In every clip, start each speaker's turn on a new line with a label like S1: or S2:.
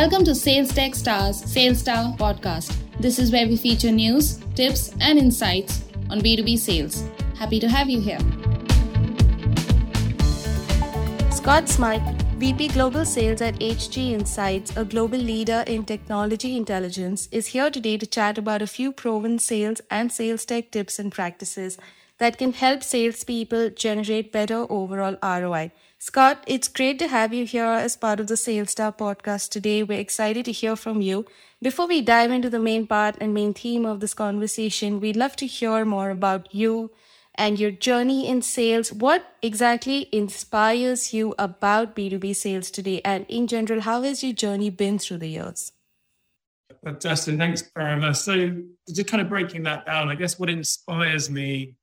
S1: Welcome to Sales Tech Stars Sales Star podcast. This is where we feature news, tips, and insights on B2B sales. Happy to have you here.
S2: Scott Smyth, VP Global Sales at HG Insights, a global leader in technology intelligence, is here today to chat about a few proven sales and sales tech tips and practices that can help salespeople generate better overall ROI. Scott, it's great to have you here as part of the Sales Star podcast today. We're excited to hear from you. Before we dive into the main part and main theme of this conversation, we'd love to hear more about you and your journey in sales. What exactly inspires you about B2B sales today? And in general, how has your journey been through the years?
S3: Fantastic. Thanks, Paroma. So, just kind of breaking that down, I guess what inspires me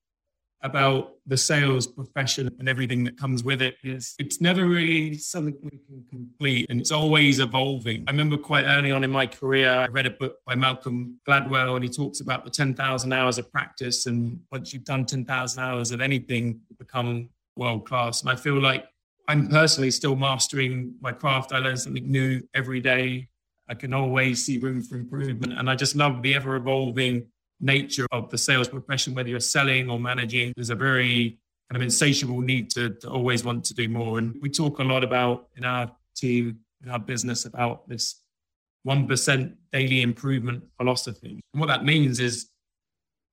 S3: about the sales profession and everything that comes with it is it's never really something we can complete and it's always evolving. I remember quite early on in my career, I read a book by Malcolm Gladwell and he talks about the 10,000 hours of practice. And once you've done 10,000 hours of anything, you become world class. And I feel like I'm personally still mastering my craft. I learn something new every day. I can always see room for improvement. And I just love the ever evolving nature of the sales profession, whether you're selling or managing, there's a very kind of insatiable need to, to always want to do more. And we talk a lot about in our team, in our business, about this 1% daily improvement philosophy. And what that means is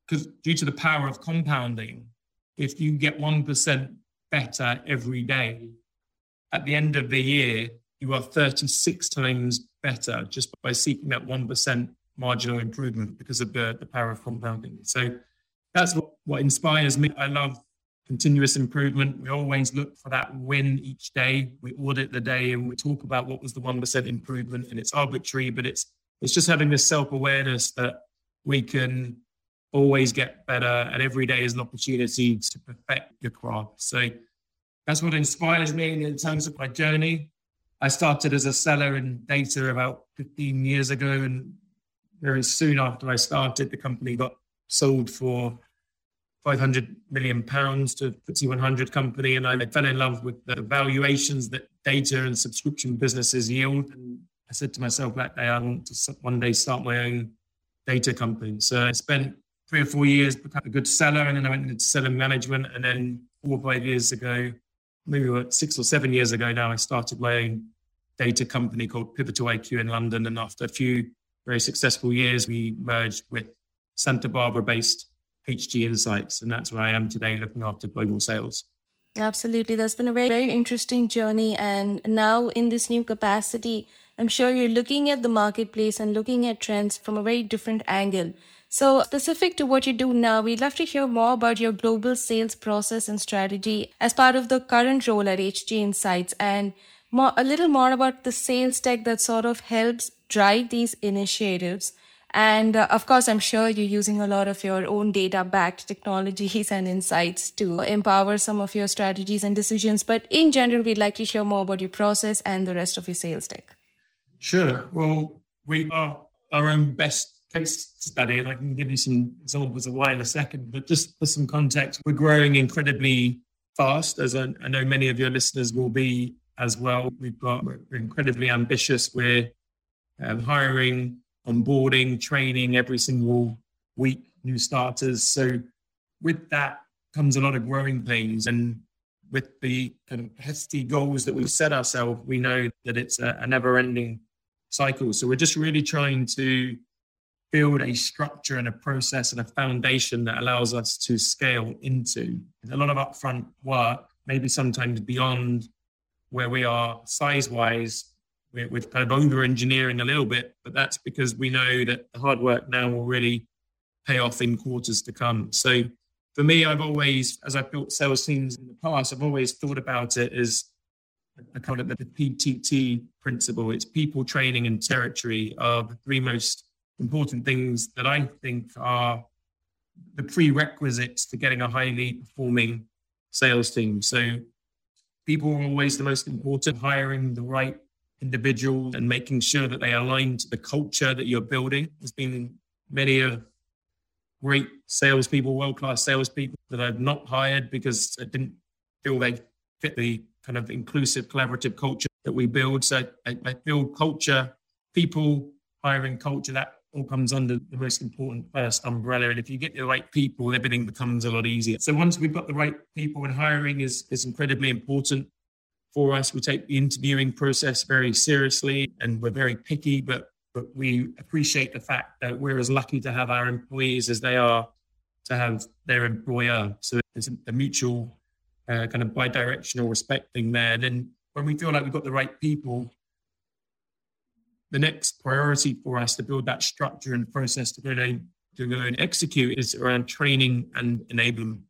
S3: because due to the power of compounding, if you get 1% better every day, at the end of the year, you are 36 times better just by seeking that 1% marginal improvement because of the, the power of compounding. So that's what, what inspires me. I love continuous improvement. We always look for that win each day. We audit the day and we talk about what was the 1% improvement and it's arbitrary, but it's it's just having this self-awareness that we can always get better and every day is an opportunity to perfect your craft. So that's what inspires me in terms of my journey. I started as a seller in data about 15 years ago and very soon after I started, the company got sold for 500 million pounds to FTSE 100 company, and I fell in love with the valuations that data and subscription businesses yield. And I said to myself that day, I want to one day start my own data company. So I spent three or four years becoming a good seller, and then I went into selling management. And then four or five years ago, maybe six or seven years ago now, I started my own data company called Pivotal IQ in London. And after a few very successful years, we merged with Santa Barbara based HG Insights. And that's where I am today looking after global sales.
S2: Absolutely. That's been a very, very interesting journey. And now in this new capacity, I'm sure you're looking at the marketplace and looking at trends from a very different angle. So, specific to what you do now, we'd love to hear more about your global sales process and strategy as part of the current role at HG Insights and more, a little more about the sales tech that sort of helps drive these initiatives. And uh, of course, I'm sure you're using a lot of your own data backed technologies and insights to empower some of your strategies and decisions. But in general, we'd like to hear more about your process and the rest of your sales tech.
S3: Sure. Well, we are our own best case study, and I can give you some examples of why in a second. But just for some context, we're growing incredibly fast, as I, I know many of your listeners will be as well. We've got we're incredibly ambitious. We're um, hiring, onboarding, training every single week, new starters. So with that comes a lot of growing pains. And with the kind of hefty goals that we've set ourselves, we know that it's a, a never ending cycle. So we're just really trying to build a structure and a process and a foundation that allows us to scale into a lot of upfront work, maybe sometimes beyond where we are size wise we're, we're kind of over engineering a little bit, but that's because we know that the hard work now will really pay off in quarters to come. So for me, I've always, as I've built sales teams in the past, I've always thought about it as I call it the PTT principle. It's people, training, and territory are the three most important things that I think are the prerequisites to getting a highly performing sales team. So people are always the most important. Hiring the right individuals and making sure that they align to the culture that you're building. There's been many of great salespeople, world class salespeople that I've not hired because I didn't feel they fit the kind of inclusive, collaborative culture that we build. So I, I build culture people, hiring culture, that all comes under the most important first umbrella. And if you get the right people, everything becomes a lot easier. So once we've got the right people and hiring is, is incredibly important for us. We take the interviewing process very seriously and we're very picky, but but we appreciate the fact that we're as lucky to have our employees as they are to have their employer. So there's a, mutual uh, kind of bi-directional respect thing there. And then when we feel like we've got the right people, the next priority for us to build that structure and process to go, to, to go and execute is around training and enablement.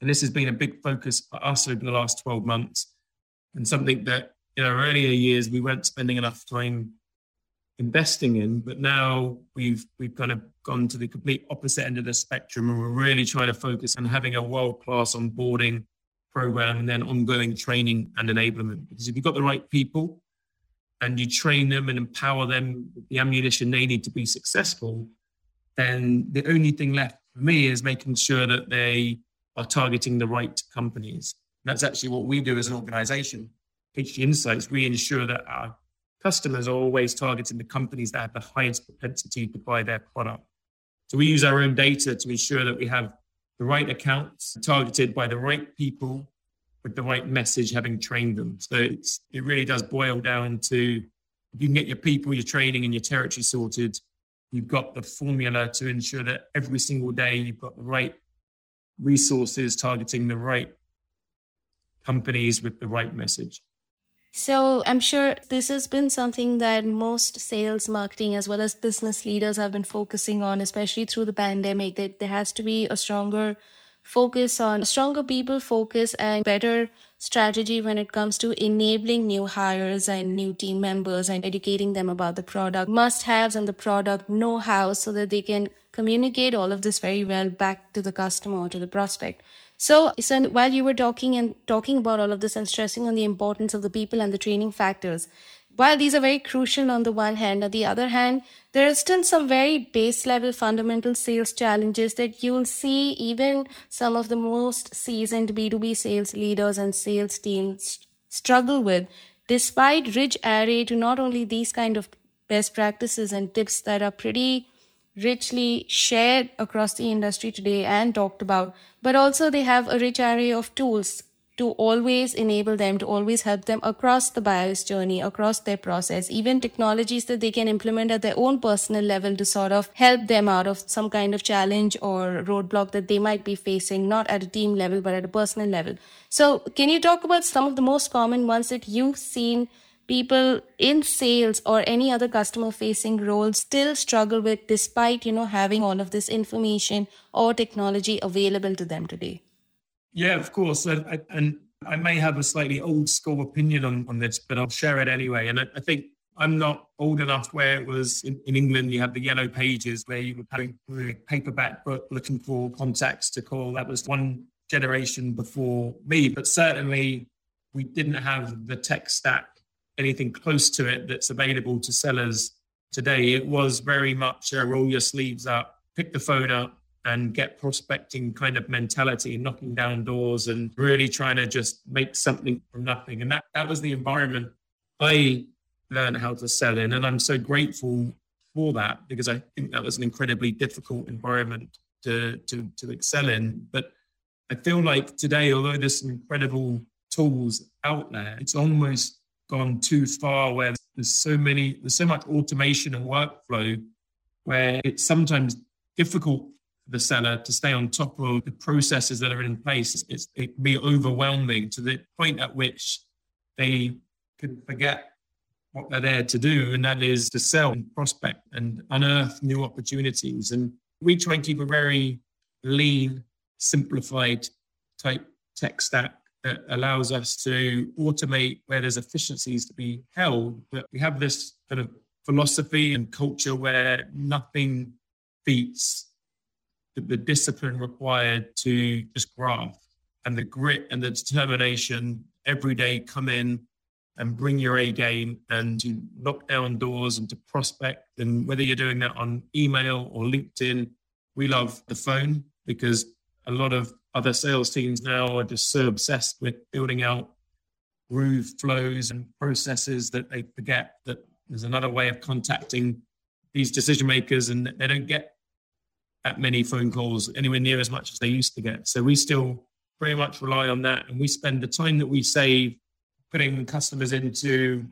S3: And this has been a big focus for us over the last 12 months and something that, you know, earlier years we weren't spending enough time investing in, but now we've we've kind of gone to the complete opposite end of the spectrum, and we're really trying to focus on having a world class onboarding program and then ongoing training and enablement. Because if you've got the right people and you train them and empower them with the ammunition they need to be successful, then the only thing left for me is making sure that they are targeting the right companies. That's actually what we do as an organization. HG Insights, we ensure that our customers are always targeting the companies that have the highest propensity to buy their product. So we use our own data to ensure that we have the right accounts targeted by the right people with the right message, having trained them. So it's, it really does boil down to if you can get your people, your training, and your territory sorted, you've got the formula to ensure that every single day you've got the right resources targeting the right companies with the right message.
S2: So I'm sure this has been something that most sales, marketing, as well as business leaders have been focusing on, especially through the pandemic. That there has to be a stronger focus on stronger people focus and better strategy when it comes to enabling new hires and new team members and educating them about the product must haves and the product know how so that they can communicate all of this very well back to the customer or to the prospect so, so while you were talking and talking about all of this and stressing on the importance of the people and the training factors, while these are very crucial on the one hand, on the other hand, there are still some very base level fundamental sales challenges that you'll see even some of the most seasoned B2B sales leaders and sales teams struggle with, despite rich array to not only these kind of best practices and tips that are pretty richly shared across the industry today and talked about, but also they have a rich array of tools to always enable them, to always help them across the buyer's journey, across their process, even technologies that they can implement at their own personal level to sort of help them out of some kind of challenge or roadblock that they might be facing, not at a team level, but at a personal level. So can you talk about some of the most common ones that you've seen people in sales or any other customer facing role still struggle with despite you know having all of this information or technology available to them today?
S3: Yeah of course. And, and i may have a slightly old school opinion on, on this but i'll share it anyway. And I, I think I'm not old enough where it was in, in, England, you had the yellow pages where you were having a paperback book looking for contacts to call. That was one generation before me, but certainly we didn't have the tech stack anything close to it that's available to sellers today. It was very much a roll your sleeves up, pick the phone up, and get prospecting kind of mentality, knocking down doors and really trying to just make something from nothing. And that, that was the environment I learned how to sell in. And I'm so grateful for that because I think that was an incredibly difficult environment to, to, to excel in. But I feel like today, although there's some incredible tools out there, it's almost gone too far where there's so many, there's so much automation and workflow where it's sometimes difficult for the seller to stay on top of the processes that are in place. It's, it can be overwhelming to the point at which they can forget what they're there to do, and that is to sell and prospect and unearth new opportunities. And we try and keep a very lean, simplified type tech stack that allows us to automate where there's efficiencies to be held. But we have this kind of philosophy and culture where nothing beats the, the discipline required to just graft and the grit and the determination every day come in and bring your A game and to knock down doors and to prospect. And whether you're doing that on email or LinkedIn, we love the phone because a lot of other sales teams now are just so obsessed with building out groove flows and processes that they forget that There's another way of contacting these decision makers, and they don't get that many phone calls anywhere near as much as they used to get. So we still very much rely on that. And we spend the time that we save putting customers into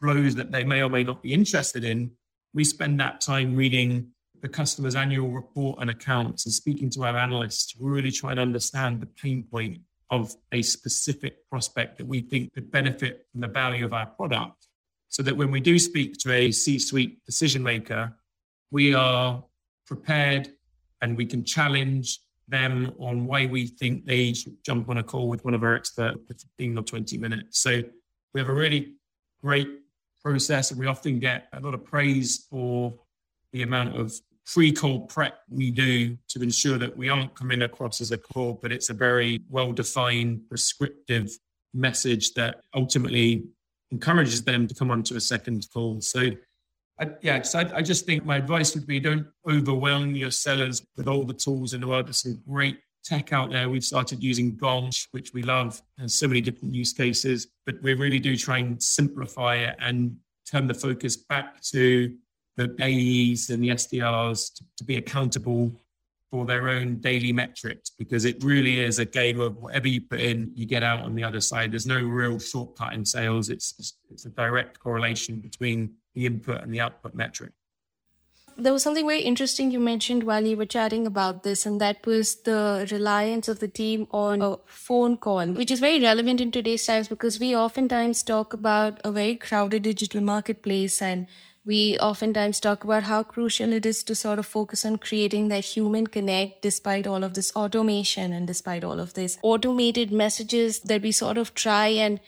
S3: flows that they may or may not be interested in. We spend that time reading the customer's annual report and accounts and speaking to our analysts to really try and understand the pain point of a specific prospect that we think could benefit from the value of our product. So that when we do speak to a C suite decision maker, we are prepared and we can challenge them on why we think they should jump on a call with one of our experts for 15 or 20 minutes. So we have a really great process and we often get a lot of praise for the amount of pre-call prep we do to ensure that we aren't coming across as a call, but it's a very well-defined, prescriptive message that ultimately encourages them to come onto a second call. So I, yeah, so I, I, just think my advice would be don't overwhelm your sellers with all the tools in the world. There's some great tech out there. We've started using Gong, which we love, and so many different use cases, but we really do try and simplify it and turn the focus back to the AEs and the SDRs to, to be accountable for their own daily metrics because it really is a game of whatever you put in, you get out on the other side. There's no real shortcut in sales. It's it's a direct correlation between the input and the output metric.
S2: There was something very interesting you mentioned while you were chatting about this, and that was the reliance of the team on a phone call, which is very relevant in today's times because we oftentimes talk about a very crowded digital marketplace and we oftentimes talk about how crucial it is to sort of focus on creating that human connect despite all of this automation and despite all of this automated messages that we sort of try and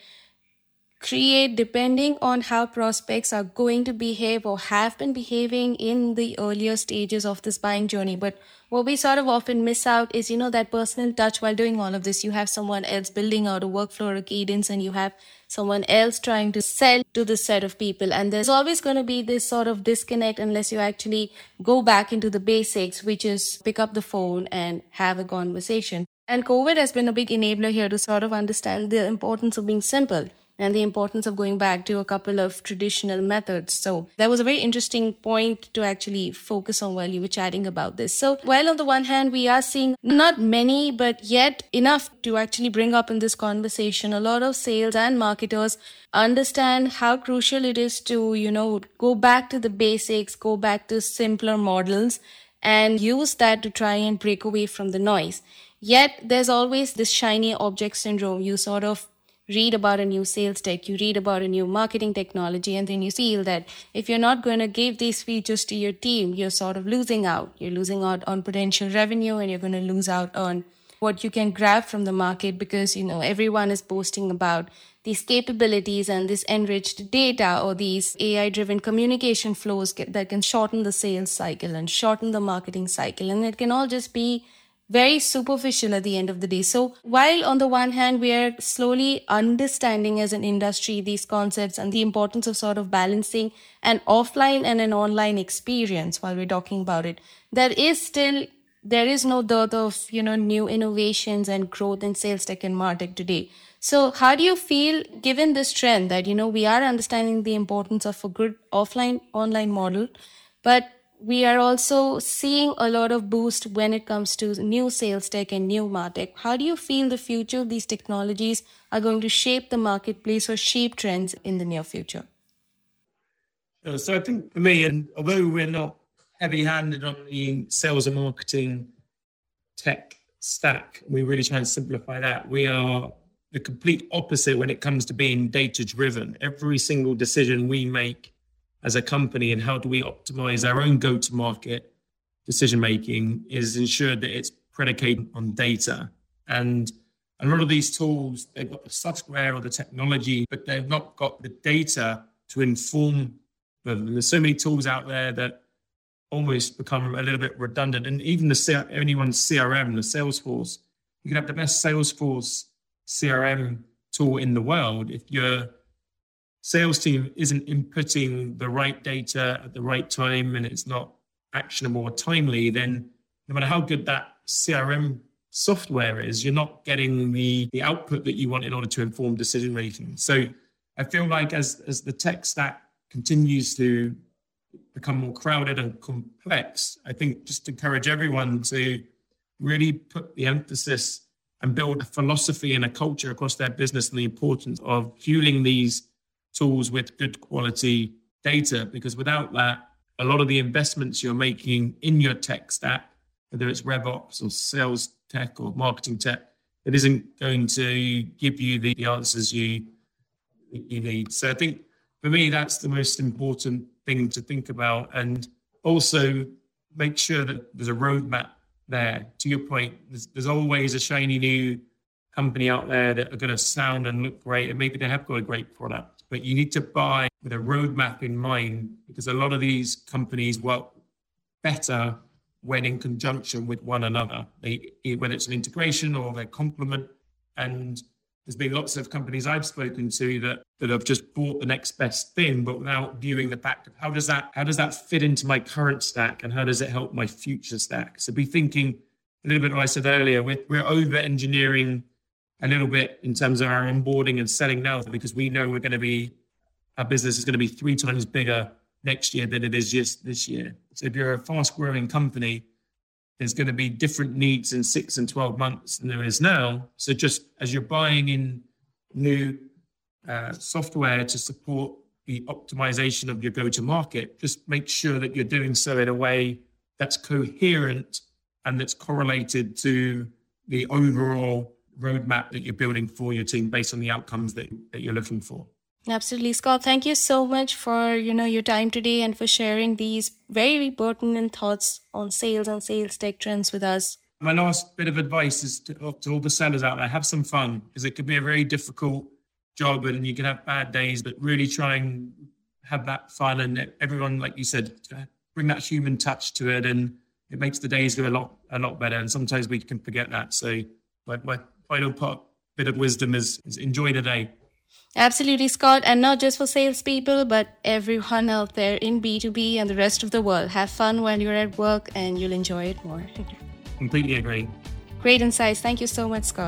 S2: create depending on how prospects are going to behave or have been behaving in the earlier stages of this buying journey. But what we sort of often miss out is, you know, that personal touch while doing all of this. You have someone else building out a workflow or a cadence and you have someone else trying to sell to this set of people. And there's always going to be this sort of disconnect unless you actually go back into the basics, which is pick up the phone and have a conversation. And COVID has been a big enabler here to sort of understand the importance of being simple and the importance of going back to a couple of traditional methods. So that was a very interesting point to actually focus on while you were chatting about this. So while on the one hand, we are seeing not many, but yet enough to actually bring up in this conversation, a lot of sales and marketers understand how crucial it is to, you know, go back to the basics, go back to simpler models and use that to try and break away from the noise. Yet there's always this shiny object syndrome. You sort of read about a new sales tech, you read about a new marketing technology, and then you feel that if you're not going to give these features to your team, you're sort of losing out. You're losing out on potential revenue and you're going to lose out on what you can grab from the market because, you know, everyone is boasting about these capabilities and this enriched data or these AI driven communication flows that can shorten the sales cycle and shorten the marketing cycle. And it can all just be very superficial at the end of the day. So while on the one hand, we are slowly understanding as an industry these concepts and the importance of sort of balancing an offline and an online experience while we're talking about it, there is still there is no dearth of you know new innovations and growth in sales tech and martech today so how do you feel given this trend that you know we are understanding the importance of a good offline online model but we are also seeing a lot of boost when it comes to new sales tech and new martech. How do you feel the future of these technologies are going to shape the marketplace or shape trends in the near future?
S3: Uh, so I think for me, and although we're not heavy-handed on the sales and marketing tech stack, we really try and simplify that. We are the complete opposite when it comes to being data-driven. Every single decision we make as a company and how do we optimize our own go to market decision making is ensured that it's predicated on data. And a lot of these tools, they've got the software or the technology, but they've not got the data to inform them. And there's so many tools out there that almost become a little bit redundant. And even the anyone's CRM, the Salesforce, you can have the best Salesforce CRM tool in the world if you're sales team isn't inputting the right data at the right time and it's not actionable or timely, then no matter how good that CRM software is, you're not getting the, the output that you want in order to inform decision making. So I feel like as, as the tech stack continues to become more crowded and complex, I think just encourage everyone to really put the emphasis and build a philosophy and a culture across their business and the importance of fueling these tools with good quality data. Because without that, a lot of the investments you're making in your tech stack, whether it's RevOps or sales tech or marketing tech, it isn't going to give you the answers you you need. So I think for me, that's the most important thing to think about. And also make sure that there's a roadmap there. To your point, there's, there's always a shiny new company out there that are going to sound and look great. And maybe they have got a great product, but you need to buy with a roadmap in mind because a lot of these companies work better when in conjunction with one another, they, whether it's an integration or they complement. And there's been lots of companies I've spoken to that that have just bought the next best thing, but without viewing the fact of how does that how does that fit into my current stack and how does it help my future stack? So be thinking a little bit what I said earlier, we're, we're over engineering a little bit in terms of our onboarding and selling now because we know we're going to be our business is going to be three times bigger next year than it is just this year. So if you're a fast growing company, there's going to be different needs in six and 12 months than there is now. So just as you're buying in new uh, software to support the optimization of your go to market, just make sure that you're doing so in a way that's coherent and that's correlated to the overall roadmap that you're building for your team based on the outcomes that, that you're looking for.
S2: Absolutely, Scott. Thank you so much for you know your time today and for sharing these very pertinent thoughts on sales and sales tech trends with us.
S3: My last bit of advice is to, to all the sellers out there: have some fun because it could be a very difficult job and you can have bad days, but really try and have that fun and everyone, like you said, uh, bring that human touch to it, and it makes the days go a lot a lot better. And sometimes we can forget that. So my, my final part, bit of wisdom is, is enjoy the day.
S2: Absolutely, Scott. And not just for salespeople, but everyone out there in B2B and the rest of the world. Have fun while you're at work and you'll enjoy it more.
S3: Completely agree.
S2: Great insights. Thank you so much, Scott.